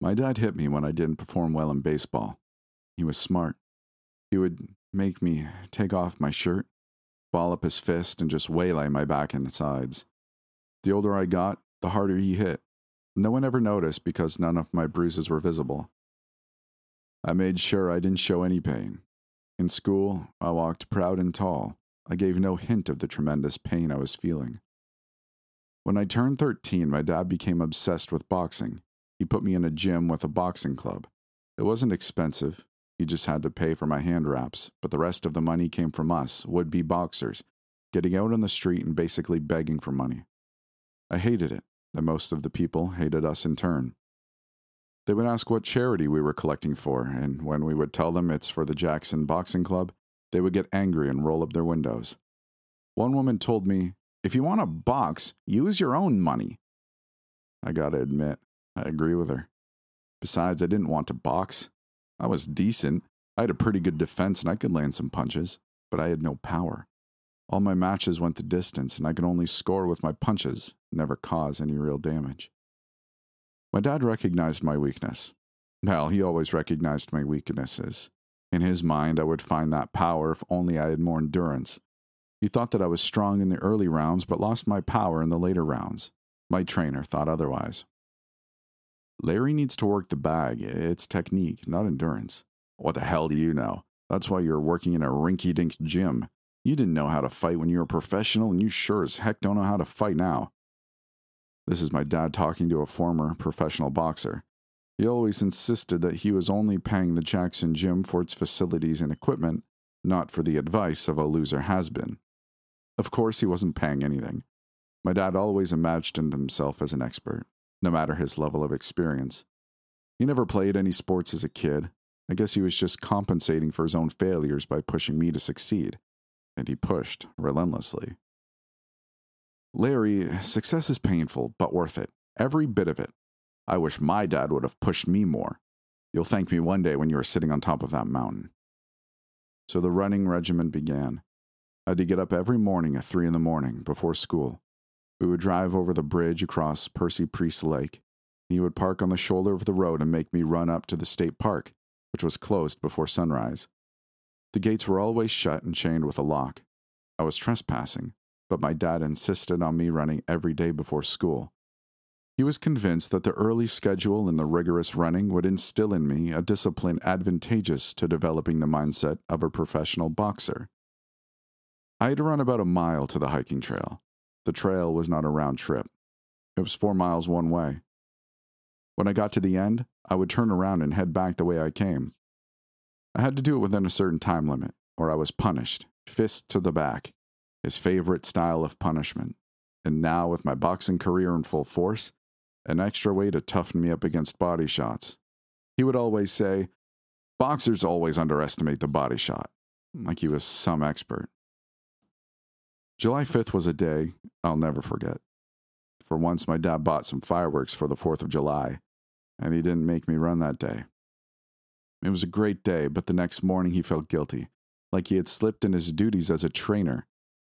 My dad hit me when I didn't perform well in baseball. He was smart. He would make me take off my shirt, ball up his fist, and just waylay my back and sides. The older I got, the harder he hit. No one ever noticed because none of my bruises were visible. I made sure I didn't show any pain. In school, I walked proud and tall. I gave no hint of the tremendous pain I was feeling. When I turned 13, my dad became obsessed with boxing. He put me in a gym with a boxing club. It wasn't expensive. He just had to pay for my hand wraps, but the rest of the money came from us, would be boxers, getting out on the street and basically begging for money. I hated it, and most of the people hated us in turn. They would ask what charity we were collecting for, and when we would tell them it's for the Jackson Boxing Club, they would get angry and roll up their windows. One woman told me, If you want a box, use your own money. I gotta admit, I agree with her. Besides, I didn't want to box. I was decent. I had a pretty good defense and I could land some punches, but I had no power. All my matches went the distance, and I could only score with my punches, never cause any real damage. My dad recognized my weakness. Well, he always recognized my weaknesses. In his mind, I would find that power if only I had more endurance. He thought that I was strong in the early rounds, but lost my power in the later rounds. My trainer thought otherwise. Larry needs to work the bag. It's technique, not endurance. What the hell do you know? That's why you're working in a rinky dink gym. You didn't know how to fight when you were a professional, and you sure as heck don't know how to fight now. This is my dad talking to a former professional boxer. He always insisted that he was only paying the Jackson gym for its facilities and equipment, not for the advice of a loser has been. Of course, he wasn't paying anything. My dad always imagined himself as an expert, no matter his level of experience. He never played any sports as a kid. I guess he was just compensating for his own failures by pushing me to succeed, and he pushed relentlessly. Larry, success is painful, but worth it. Every bit of it. I wish my dad would have pushed me more. You'll thank me one day when you are sitting on top of that mountain. So the running regimen began. I had to get up every morning at three in the morning before school. We would drive over the bridge across Percy Priest Lake. He would park on the shoulder of the road and make me run up to the state park, which was closed before sunrise. The gates were always shut and chained with a lock. I was trespassing, but my dad insisted on me running every day before school. He was convinced that the early schedule and the rigorous running would instill in me a discipline advantageous to developing the mindset of a professional boxer. I had to run about a mile to the hiking trail. The trail was not a round trip, it was four miles one way. When I got to the end, I would turn around and head back the way I came. I had to do it within a certain time limit, or I was punished, fist to the back, his favorite style of punishment. And now, with my boxing career in full force, an extra way to toughen me up against body shots. He would always say, Boxers always underestimate the body shot, like he was some expert. July 5th was a day I'll never forget. For once, my dad bought some fireworks for the 4th of July, and he didn't make me run that day. It was a great day, but the next morning he felt guilty, like he had slipped in his duties as a trainer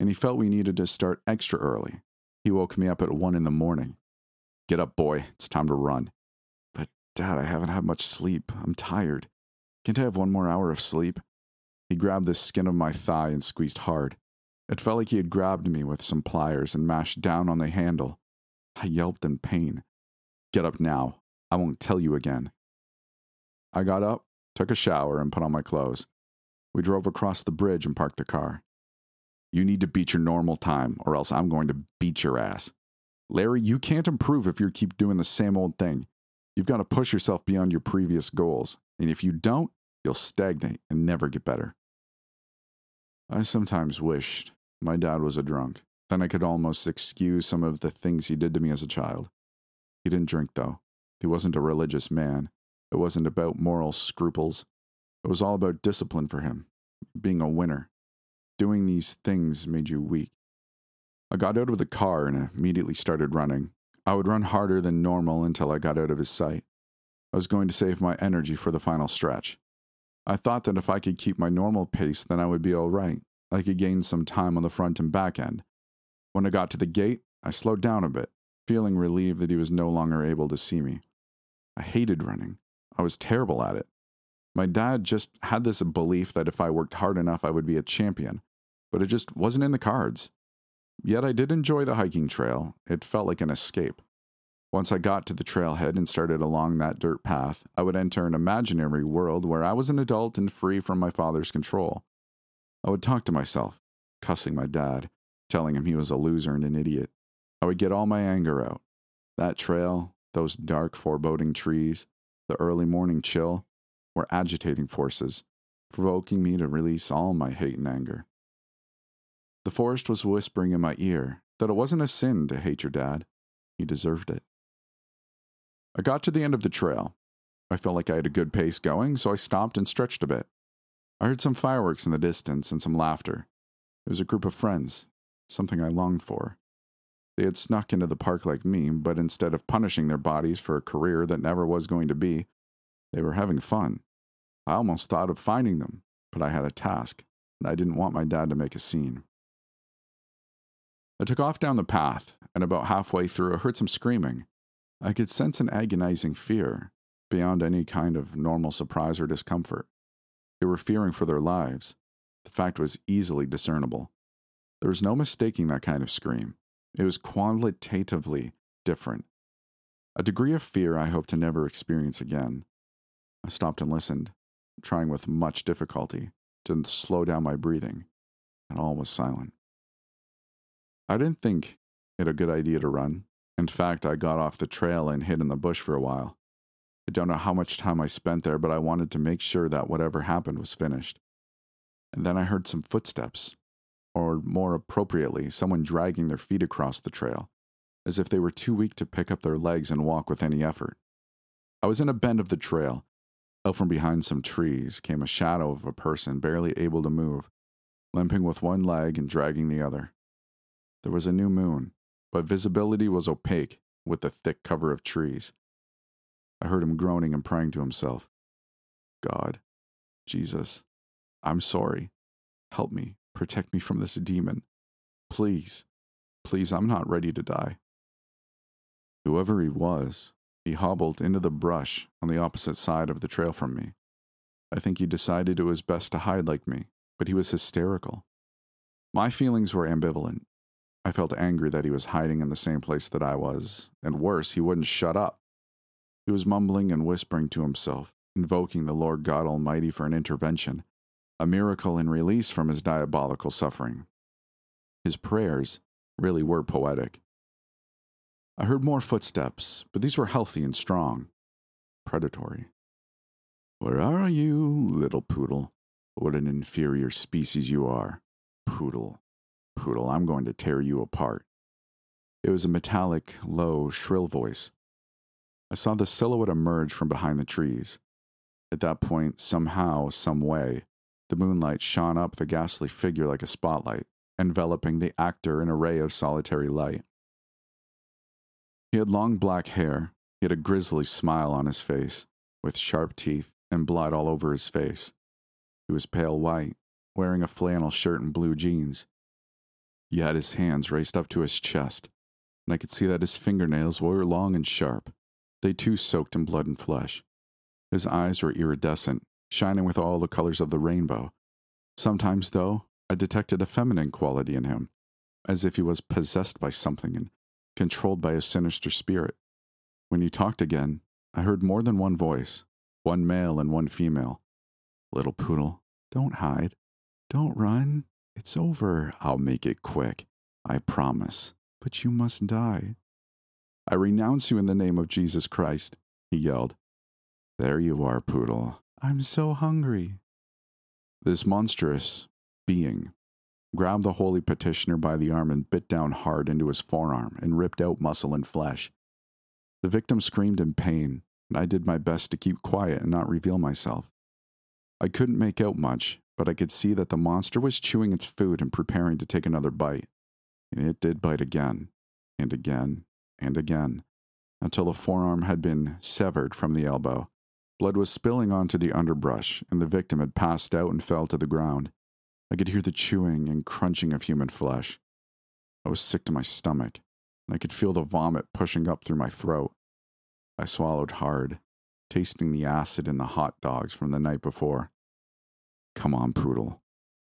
and he felt we needed to start extra early. He woke me up at 1 in the morning. Get up, boy. It's time to run. But, Dad, I haven't had much sleep. I'm tired. Can't I have one more hour of sleep? He grabbed the skin of my thigh and squeezed hard. It felt like he had grabbed me with some pliers and mashed down on the handle. I yelped in pain. Get up now. I won't tell you again. I got up, took a shower, and put on my clothes. We drove across the bridge and parked the car. You need to beat your normal time, or else I'm going to beat your ass. Larry, you can't improve if you keep doing the same old thing. You've got to push yourself beyond your previous goals. And if you don't, you'll stagnate and never get better. I sometimes wished my dad was a drunk. Then I could almost excuse some of the things he did to me as a child. He didn't drink, though. He wasn't a religious man. It wasn't about moral scruples. It was all about discipline for him, being a winner. Doing these things made you weak. I got out of the car and immediately started running. I would run harder than normal until I got out of his sight. I was going to save my energy for the final stretch. I thought that if I could keep my normal pace, then I would be all right. I could gain some time on the front and back end. When I got to the gate, I slowed down a bit, feeling relieved that he was no longer able to see me. I hated running. I was terrible at it. My dad just had this belief that if I worked hard enough, I would be a champion, but it just wasn't in the cards. Yet I did enjoy the hiking trail. It felt like an escape. Once I got to the trailhead and started along that dirt path, I would enter an imaginary world where I was an adult and free from my father's control. I would talk to myself, cussing my dad, telling him he was a loser and an idiot. I would get all my anger out. That trail, those dark, foreboding trees, the early morning chill were agitating forces, provoking me to release all my hate and anger. The forest was whispering in my ear that it wasn't a sin to hate your dad. He deserved it. I got to the end of the trail. I felt like I had a good pace going, so I stopped and stretched a bit. I heard some fireworks in the distance and some laughter. It was a group of friends, something I longed for. They had snuck into the park like me, but instead of punishing their bodies for a career that never was going to be, they were having fun. I almost thought of finding them, but I had a task, and I didn't want my dad to make a scene. I took off down the path, and about halfway through, I heard some screaming. I could sense an agonizing fear, beyond any kind of normal surprise or discomfort. They were fearing for their lives. The fact was easily discernible. There was no mistaking that kind of scream. It was qualitatively different. A degree of fear I hope to never experience again. I stopped and listened, trying with much difficulty to slow down my breathing, and all was silent. I didn't think it a good idea to run. In fact, I got off the trail and hid in the bush for a while. I don't know how much time I spent there, but I wanted to make sure that whatever happened was finished. And then I heard some footsteps, or more appropriately, someone dragging their feet across the trail, as if they were too weak to pick up their legs and walk with any effort. I was in a bend of the trail. Out from behind some trees came a shadow of a person barely able to move, limping with one leg and dragging the other. There was a new moon, but visibility was opaque with the thick cover of trees. I heard him groaning and praying to himself God, Jesus, I'm sorry. Help me, protect me from this demon. Please, please, I'm not ready to die. Whoever he was, he hobbled into the brush on the opposite side of the trail from me. I think he decided it was best to hide like me, but he was hysterical. My feelings were ambivalent. I felt angry that he was hiding in the same place that I was, and worse, he wouldn't shut up. He was mumbling and whispering to himself, invoking the Lord God Almighty for an intervention, a miracle and release from his diabolical suffering. His prayers really were poetic. I heard more footsteps, but these were healthy and strong, predatory. Where are you, little poodle? What an inferior species you are, poodle. Poodle, I'm going to tear you apart. It was a metallic, low, shrill voice. I saw the silhouette emerge from behind the trees. At that point, somehow, some way, the moonlight shone up the ghastly figure like a spotlight, enveloping the actor in a ray of solitary light. He had long black hair, he had a grisly smile on his face, with sharp teeth and blood all over his face. He was pale white, wearing a flannel shirt and blue jeans. He had his hands raised up to his chest, and I could see that his fingernails were long and sharp. They too soaked in blood and flesh. His eyes were iridescent, shining with all the colors of the rainbow. Sometimes, though, I detected a feminine quality in him, as if he was possessed by something and controlled by a sinister spirit. When he talked again, I heard more than one voice, one male and one female. Little poodle, don't hide. Don't run. It's over. I'll make it quick. I promise. But you must die. I renounce you in the name of Jesus Christ, he yelled. There you are, Poodle. I'm so hungry. This monstrous being grabbed the holy petitioner by the arm and bit down hard into his forearm and ripped out muscle and flesh. The victim screamed in pain, and I did my best to keep quiet and not reveal myself. I couldn't make out much, but I could see that the monster was chewing its food and preparing to take another bite. And it did bite again, and again, and again, until the forearm had been severed from the elbow. Blood was spilling onto the underbrush, and the victim had passed out and fell to the ground. I could hear the chewing and crunching of human flesh. I was sick to my stomach, and I could feel the vomit pushing up through my throat. I swallowed hard, tasting the acid in the hot dogs from the night before. Come on, Poodle.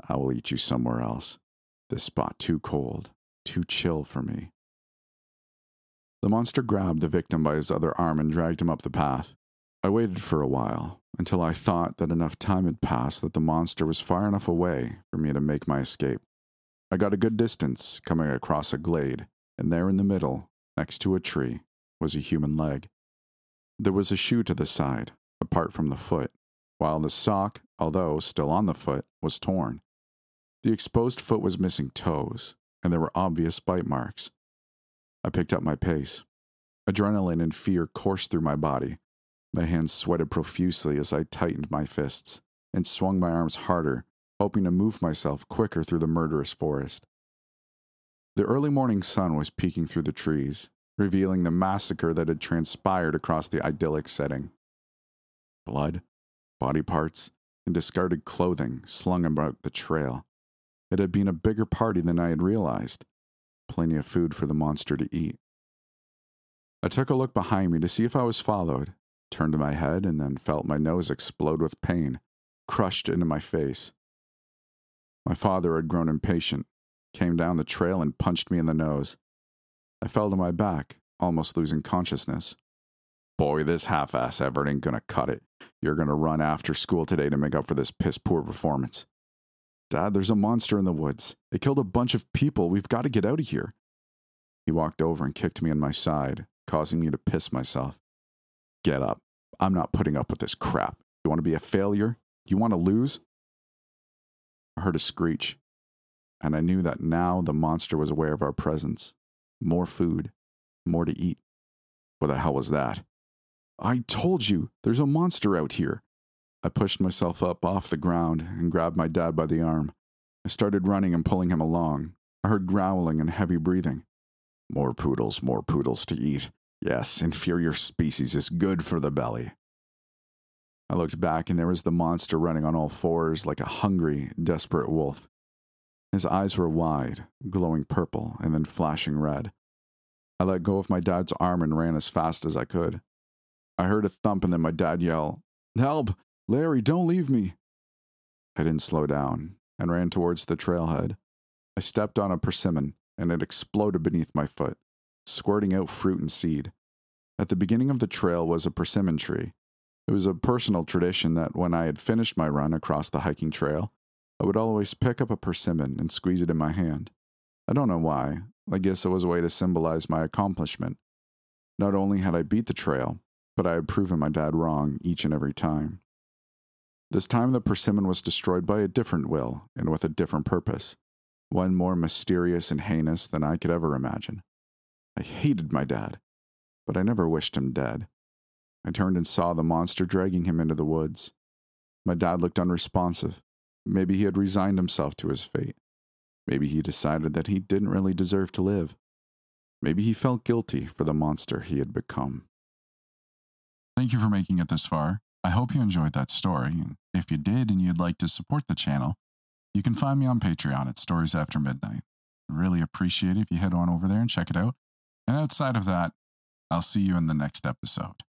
I will eat you somewhere else. This spot too cold, too chill for me. The monster grabbed the victim by his other arm and dragged him up the path. I waited for a while, until I thought that enough time had passed that the monster was far enough away for me to make my escape. I got a good distance, coming across a glade, and there in the middle, next to a tree, was a human leg. There was a shoe to the side, apart from the foot, while the sock, although still on the foot, was torn. The exposed foot was missing toes, and there were obvious bite marks. I picked up my pace. Adrenaline and fear coursed through my body. My hands sweated profusely as I tightened my fists and swung my arms harder, hoping to move myself quicker through the murderous forest. The early morning sun was peeking through the trees, revealing the massacre that had transpired across the idyllic setting. Blood, body parts, and discarded clothing slung about the trail. It had been a bigger party than I had realized. Plenty of food for the monster to eat. I took a look behind me to see if I was followed, turned my head, and then felt my nose explode with pain, crushed into my face. My father had grown impatient, came down the trail, and punched me in the nose. I fell to my back, almost losing consciousness. Boy, this half ass effort ain't gonna cut it. You're gonna run after school today to make up for this piss poor performance. Dad, there's a monster in the woods. It killed a bunch of people. We've got to get out of here. He walked over and kicked me in my side, causing me to piss myself. Get up. I'm not putting up with this crap. You want to be a failure? You want to lose? I heard a screech, and I knew that now the monster was aware of our presence. More food, more to eat. What the hell was that? I told you, there's a monster out here. I pushed myself up off the ground and grabbed my dad by the arm. I started running and pulling him along. I heard growling and heavy breathing. More poodles, more poodles to eat. Yes, inferior species is good for the belly. I looked back and there was the monster running on all fours like a hungry, desperate wolf. His eyes were wide, glowing purple and then flashing red. I let go of my dad's arm and ran as fast as I could. I heard a thump and then my dad yell, Help! Larry, don't leave me! I didn't slow down and ran towards the trailhead. I stepped on a persimmon and it exploded beneath my foot, squirting out fruit and seed. At the beginning of the trail was a persimmon tree, it was a personal tradition that when I had finished my run across the hiking trail, I would always pick up a persimmon and squeeze it in my hand. I don't know why. I guess it was a way to symbolize my accomplishment. Not only had I beat the trail, but I had proven my dad wrong each and every time. This time, the persimmon was destroyed by a different will and with a different purpose, one more mysterious and heinous than I could ever imagine. I hated my dad, but I never wished him dead. I turned and saw the monster dragging him into the woods. My dad looked unresponsive. Maybe he had resigned himself to his fate. Maybe he decided that he didn't really deserve to live. Maybe he felt guilty for the monster he had become. Thank you for making it this far. I hope you enjoyed that story. If you did and you'd like to support the channel, you can find me on Patreon at Stories After Midnight. I really appreciate it if you head on over there and check it out. And outside of that, I'll see you in the next episode.